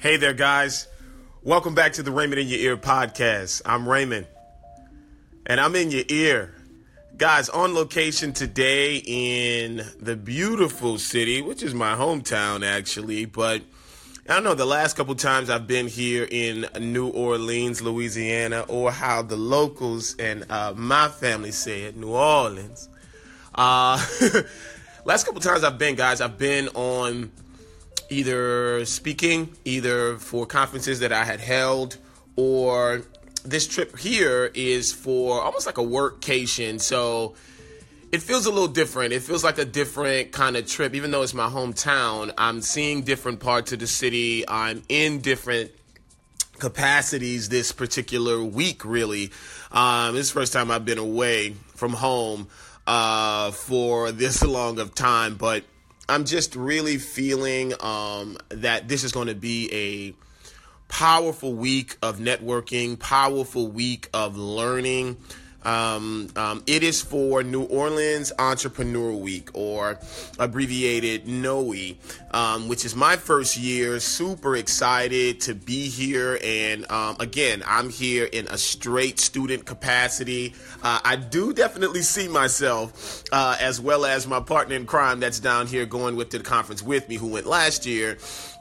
Hey there, guys. Welcome back to the Raymond in Your Ear podcast. I'm Raymond, and I'm in your ear. Guys, on location today in the beautiful city, which is my hometown actually, but I don't know, the last couple times I've been here in New Orleans, Louisiana, or how the locals and uh, my family say it, New Orleans. Uh, last couple times I've been, guys, I've been on either speaking, either for conferences that I had held, or this trip here is for almost like a workcation. So it feels a little different. It feels like a different kind of trip, even though it's my hometown. I'm seeing different parts of the city. I'm in different capacities this particular week, really. Um, this first time I've been away from home uh, for this long of time, but I'm just really feeling um, that this is going to be a powerful week of networking, powerful week of learning. Um, um, it is for New Orleans Entrepreneur Week, or abbreviated NOE, um, which is my first year. Super excited to be here. And um, again, I'm here in a straight student capacity. Uh, I do definitely see myself, uh, as well as my partner in crime that's down here going with to the conference with me, who went last year,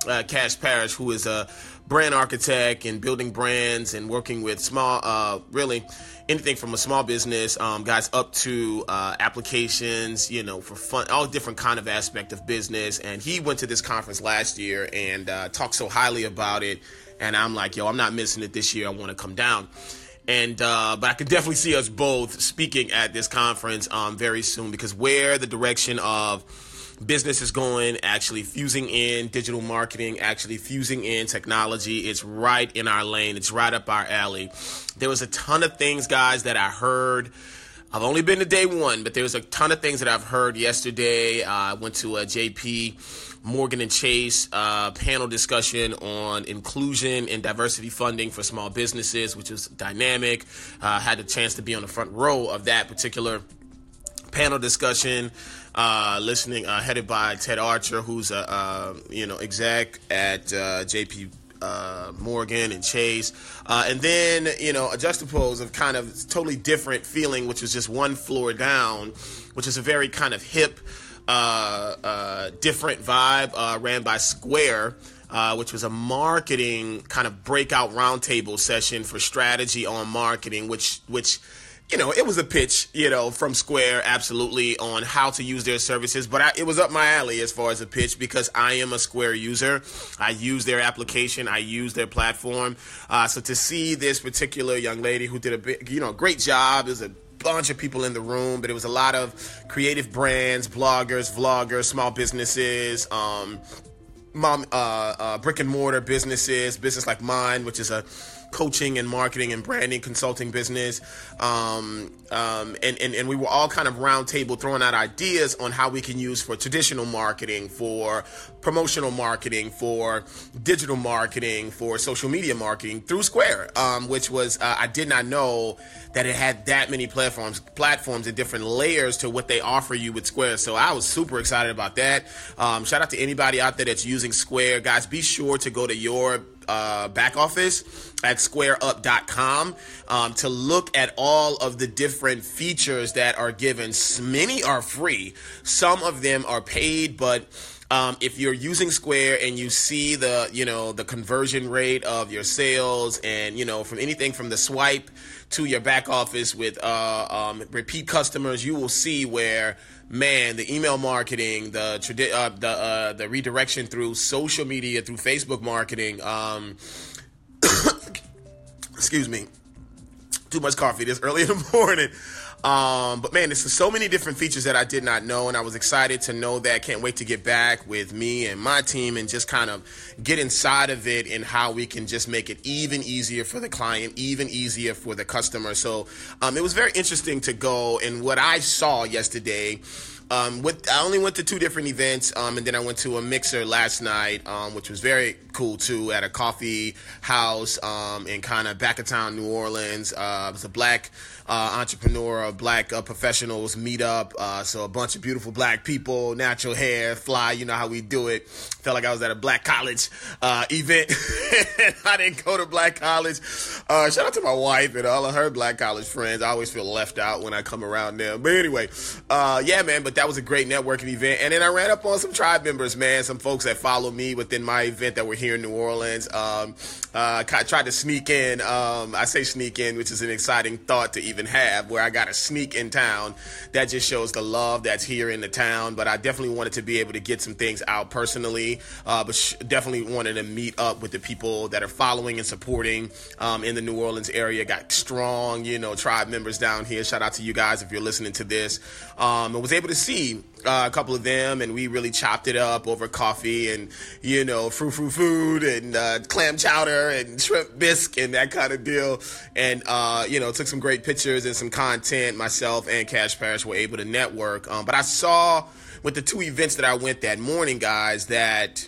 uh, Cash Parrish, who is a brand architect and building brands and working with small, uh, really anything from a small business um, guys up to uh, applications, you know, for fun, all different kind of aspect of business. And he went to this conference last year and uh, talked so highly about it. And I'm like, yo, I'm not missing it this year. I want to come down. And uh, but I could definitely see us both speaking at this conference um, very soon because where the direction of business is going, actually fusing in digital marketing, actually fusing in technology. It's right in our lane, it's right up our alley. There was a ton of things, guys, that I heard. I've only been to day one, but there was a ton of things that I've heard yesterday. Uh, I went to a JP Morgan and Chase uh, panel discussion on inclusion and diversity funding for small businesses, which was dynamic. Uh, had the chance to be on the front row of that particular panel discussion uh, listening, uh, headed by Ted Archer, who's a uh, you know exec at uh, JP uh, Morgan and Chase, uh, and then you know a juxtapose of kind of totally different feeling, which is just one floor down, which is a very kind of hip, different vibe, ran by Square. Uh, which was a marketing kind of breakout roundtable session for strategy on marketing, which which you know, it was a pitch, you know, from Square, absolutely, on how to use their services. But I, it was up my alley as far as a pitch because I am a Square user. I use their application, I use their platform. Uh, so to see this particular young lady who did a big, you know, great job, there's a bunch of people in the room, but it was a lot of creative brands, bloggers, vloggers, small businesses, um, mom, uh, uh, brick and mortar businesses, business like mine, which is a coaching and marketing and branding consulting business. Um, um, and, and, and we were all kind of roundtable throwing out ideas on how we can use for traditional marketing, for promotional marketing, for digital marketing, for social media marketing through Square, um, which was, uh, I did not know that it had that many platforms, platforms and different layers to what they offer you with Square. So I was super excited about that. Um, shout out to anybody out there that's using Square. Guys, be sure to go to your uh, back office at squareup.com um, to look at all of the different features that are given. Many are free, some of them are paid, but um, if you're using Square and you see the you know the conversion rate of your sales and you know from anything from the swipe to your back office with uh, um, repeat customers, you will see where man, the email marketing, the tradi- uh, the uh, the redirection through social media, through Facebook marketing. Um, excuse me, too much coffee this early in the morning. Um, but man, there's so many different features that I did not know, and I was excited to know that. Can't wait to get back with me and my team and just kind of get inside of it and how we can just make it even easier for the client, even easier for the customer. So um, it was very interesting to go, and what I saw yesterday um, with, I only went to two different events, um, and then I went to a mixer last night, um, which was very cool too, at a coffee house um, in kind of back of town, New Orleans. Uh, it was a black uh, entrepreneur, black uh, professionals meet up. Uh, so a bunch of beautiful black people, natural hair, fly. You know how we do it. Felt like I was at a black college uh, event. I didn't go to black college. Uh, shout out to my wife and all of her black college friends. I always feel left out when I come around them. But anyway, uh, yeah, man. But that was a great networking event. And then I ran up on some tribe members, man. Some folks that follow me within my event that were here in New Orleans. Um, tried to sneak in. Um, I say sneak in, which is an exciting thought to even even have where I got to sneak in town. That just shows the love that's here in the town. But I definitely wanted to be able to get some things out personally. Uh, but sh- definitely wanted to meet up with the people that are following and supporting um, in the New Orleans area. Got strong, you know, tribe members down here. Shout out to you guys if you're listening to this. Um, I was able to see uh, a couple of them, and we really chopped it up over coffee and you know, frou frou food and uh, clam chowder and shrimp bisque and that kind of deal. And uh, you know, took some great pictures and some content. Myself and Cash Parish were able to network. Um, but I saw with the two events that I went that morning, guys, that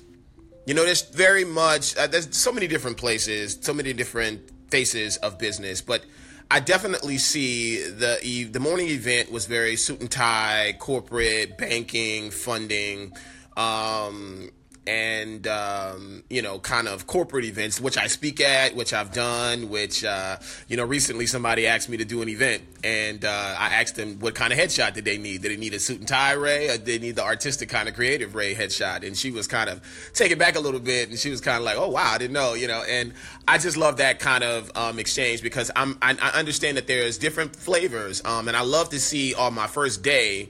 you know, there's very much uh, there's so many different places, so many different faces of business, but I definitely see the the morning event was very suit and tie, corporate, banking, funding. Um, and um, you know kind of corporate events which i speak at which i've done which uh, you know recently somebody asked me to do an event and uh, i asked them what kind of headshot did they need? Did they need a suit and tie ray or did they need the artistic kind of creative ray headshot? And she was kind of taken back a little bit and she was kind of like oh wow i didn't know you know and i just love that kind of um, exchange because i'm I, I, understand that there's different flavors um, and i love to see on my first day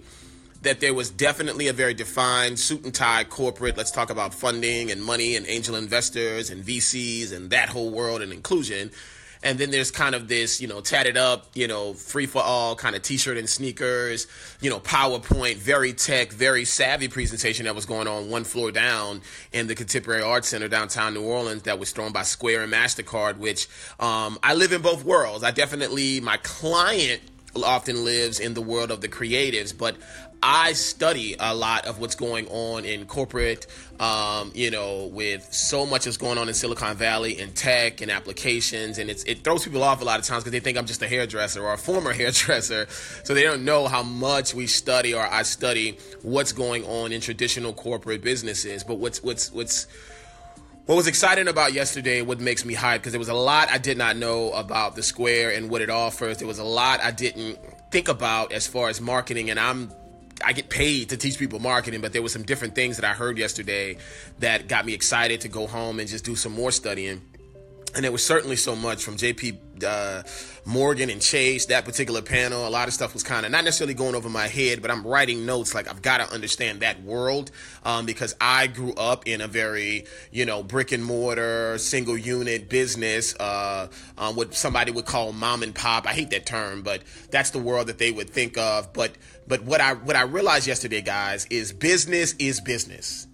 that there was definitely a very defined suit and tie corporate. Let's talk about funding and money and angel investors and VCs and that whole world and inclusion. And then there's kind of this, you know, tatted up, you know, free for all kind of t shirt and sneakers, you know, PowerPoint, very tech, very savvy presentation that was going on one floor down in the Contemporary Arts Center downtown New Orleans that was thrown by Square and MasterCard, which um, I live in both worlds. I definitely, my client often lives in the world of the creatives, but I study a lot of what's going on in corporate, um, you know, with so much that's going on in Silicon Valley and tech and applications, and it throws people off a lot of times because they think I'm just a hairdresser or a former hairdresser, so they don't know how much we study or I study what's going on in traditional corporate businesses. But what's what's what's what was exciting about yesterday, what makes me hype, because there was a lot I did not know about the Square and what it offers. There was a lot I didn't think about as far as marketing, and I'm I get paid to teach people marketing, but there were some different things that I heard yesterday that got me excited to go home and just do some more studying. And it was certainly so much from JP uh, Morgan and Chase, that particular panel. A lot of stuff was kind of not necessarily going over my head, but I'm writing notes like I've got to understand that world um, because I grew up in a very, you know, brick and mortar, single unit business, uh, um, what somebody would call mom and pop. I hate that term, but that's the world that they would think of. But but what I what I realized yesterday, guys, is business is business,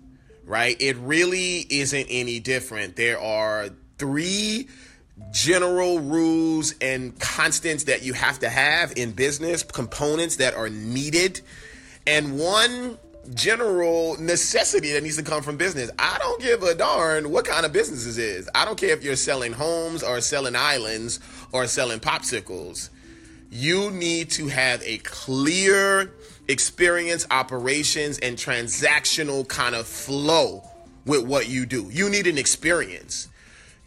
right? It really isn't any different. There are three general rules and constants that you have to have in business, components that are needed, and one general necessity that needs to come from business. I don't give a darn what kind of business this is. I don't care if you're selling homes or selling islands or selling popsicles you need to have a clear experience, operations, and transactional kind of flow with what you do. You need an experience.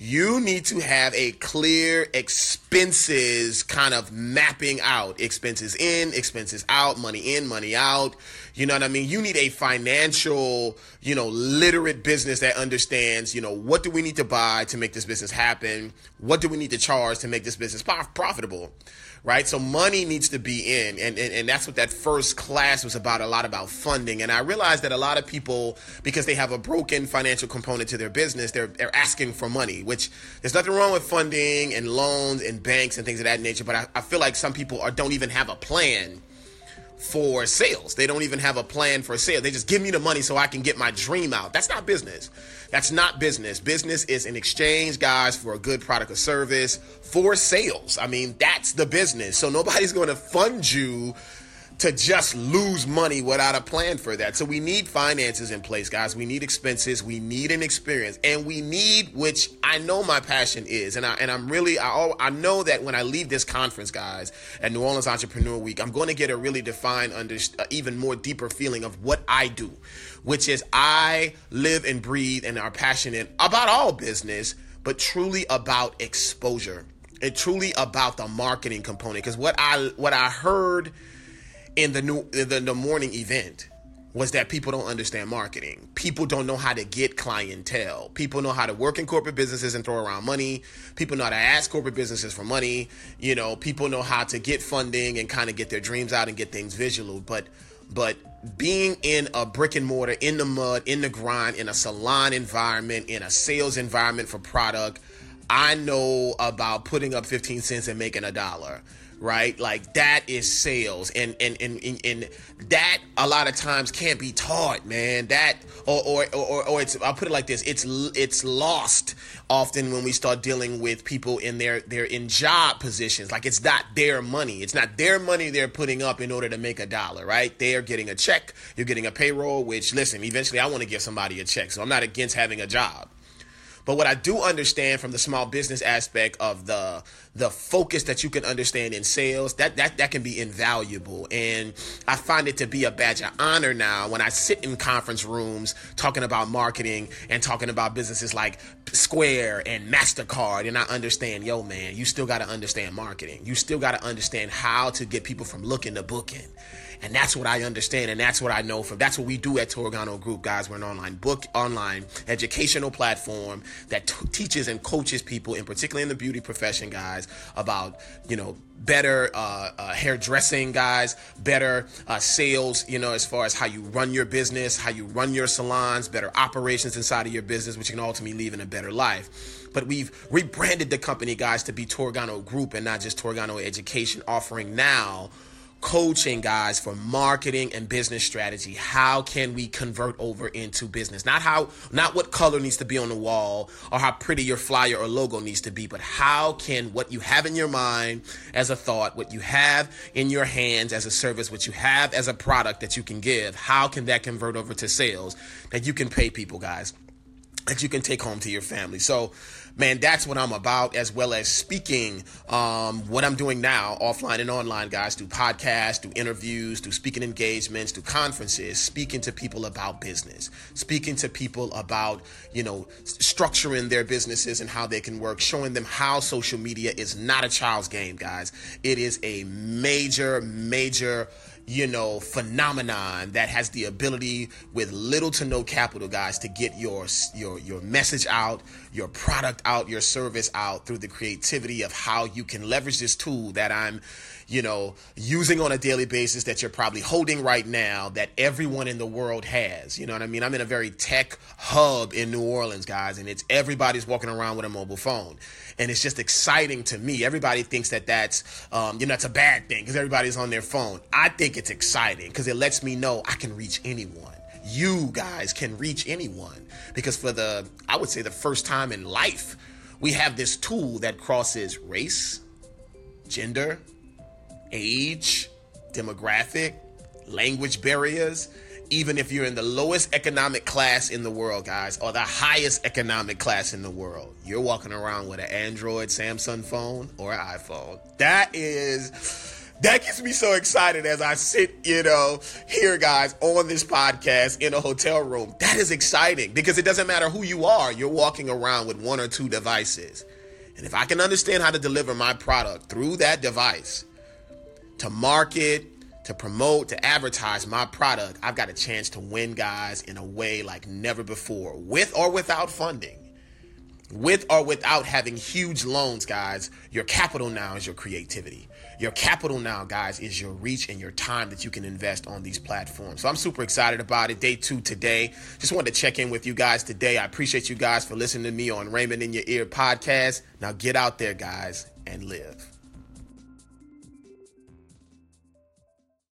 You need to have a clear expenses kind of mapping out expenses in, expenses out, money in, money out. You know what I mean? You need a financial, you know, literate business that understands, you know, what do we need to buy to make this business happen? What do we need to charge to make this business profitable? Right? So money needs to be in. And, and, and that's what that first class was about, a lot about funding. And I realized that a lot of people, because they have a broken financial component to their business, they're, they're asking for money, which there's nothing wrong with funding and loans and banks and things of that nature. But I, I feel like some people are, don't even have a plan for sales. They don't even have a plan for sale. They just give me the money so I can get my dream out. That's not business. That's not business. Business is an exchange, guys, for a good product or service for sales. I mean, that's the business. So nobody's going to fund you to just lose money without a plan for that. So we need finances in place, guys. We need expenses. We need an experience, and we need, which I know my passion is, and I and I'm really I all, I know that when I leave this conference, guys, at New Orleans Entrepreneur Week, I'm going to get a really defined, under uh, even more deeper feeling of what I do, which is I live and breathe and are passionate about all business, but truly about exposure. And truly about the marketing component, because what I what I heard in the new the, the morning event was that people don't understand marketing. People don't know how to get clientele. People know how to work in corporate businesses and throw around money. People know how to ask corporate businesses for money. You know, people know how to get funding and kind of get their dreams out and get things visual. But but being in a brick and mortar, in the mud, in the grind, in a salon environment, in a sales environment for product, I know about putting up 15 cents and making a dollar right? Like that is sales, and and and and, and that a lot of times can't be taught, man. That or or or, or it's I'll put it like this: it's it's lost often when we start dealing with people in their they're in job positions. Like it's not their money, it's not their money they're putting up in order to make a dollar, right? They are getting a check, you're getting a payroll. Which listen, eventually I want to give somebody a check, so I'm not against having a job. But what I do understand from the small business aspect of the the focus that you can understand in sales, that that that can be invaluable. And I find it to be a badge of honor now when I sit in conference rooms talking about marketing and talking about businesses like Square and MasterCard and I understand, yo man, you still got to understand marketing. You still got to understand how to get people from looking to booking. And that's what I understand, and that's what I know from. That's what we do at Torgano Group, guys. We're an online book, online educational platform that t- teaches and coaches people, in particular in the beauty profession, guys, about you know better uh, uh, hairdressing, guys, better uh, sales, you know, as far as how you run your business, how you run your salons, better operations inside of your business, which can ultimately lead in a better life. But we've rebranded the company, guys, to be Torgano Group and not just Torgano Education, offering now coaching guys for marketing and business strategy how can we convert over into business not how not what color needs to be on the wall or how pretty your flyer or logo needs to be but how can what you have in your mind as a thought what you have in your hands as a service what you have as a product that you can give how can that convert over to sales that you can pay people guys that you can take home to your family. So, man, that's what I'm about, as well as speaking. Um, what I'm doing now, offline and online, guys, do podcasts, do interviews, do speaking engagements, do conferences, speaking to people about business, speaking to people about, you know, structuring their businesses and how they can work, showing them how social media is not a child's game, guys. It is a major, major you know, phenomenon that has the ability with little to no capital, guys, to get your your your message out, your product out, your service out through the creativity of how you can leverage this tool that I'm, you know, using on a daily basis that you're probably holding right now that everyone in the world has. You know what I mean? I'm in a very tech hub in New Orleans, guys, and it's everybody's walking around with a mobile phone. And it's just exciting to me. Everybody thinks that that's, um, you know, it's a bad thing because everybody's on their phone. I think it's exciting because it lets me know I can reach anyone you guys can reach anyone. Because for the i would say the first time in life we have this tool that crosses race gender age demographic language barriers. Even if you're in the lowest economic class in the world guys or the highest economic class in the world you're walking around with an android samsung phone or an iphone. That is that gets me so excited as I sit, you know, here, guys, on this podcast in a hotel room. That is exciting because it doesn't matter who you are, you're walking around with one or two devices. And if I can understand how to deliver my product through that device to market, to promote, to advertise my product, I've got a chance to win guys in a way like never before, with or without funding. With or without having huge loans, guys, your capital now is your creativity. Your capital now, guys, is your reach and your time that you can invest on these platforms. So I'm super excited about it. Day two today. Just wanted to check in with you guys today. I appreciate you guys for listening to me on Raymond in Your Ear podcast. Now get out there, guys, and live.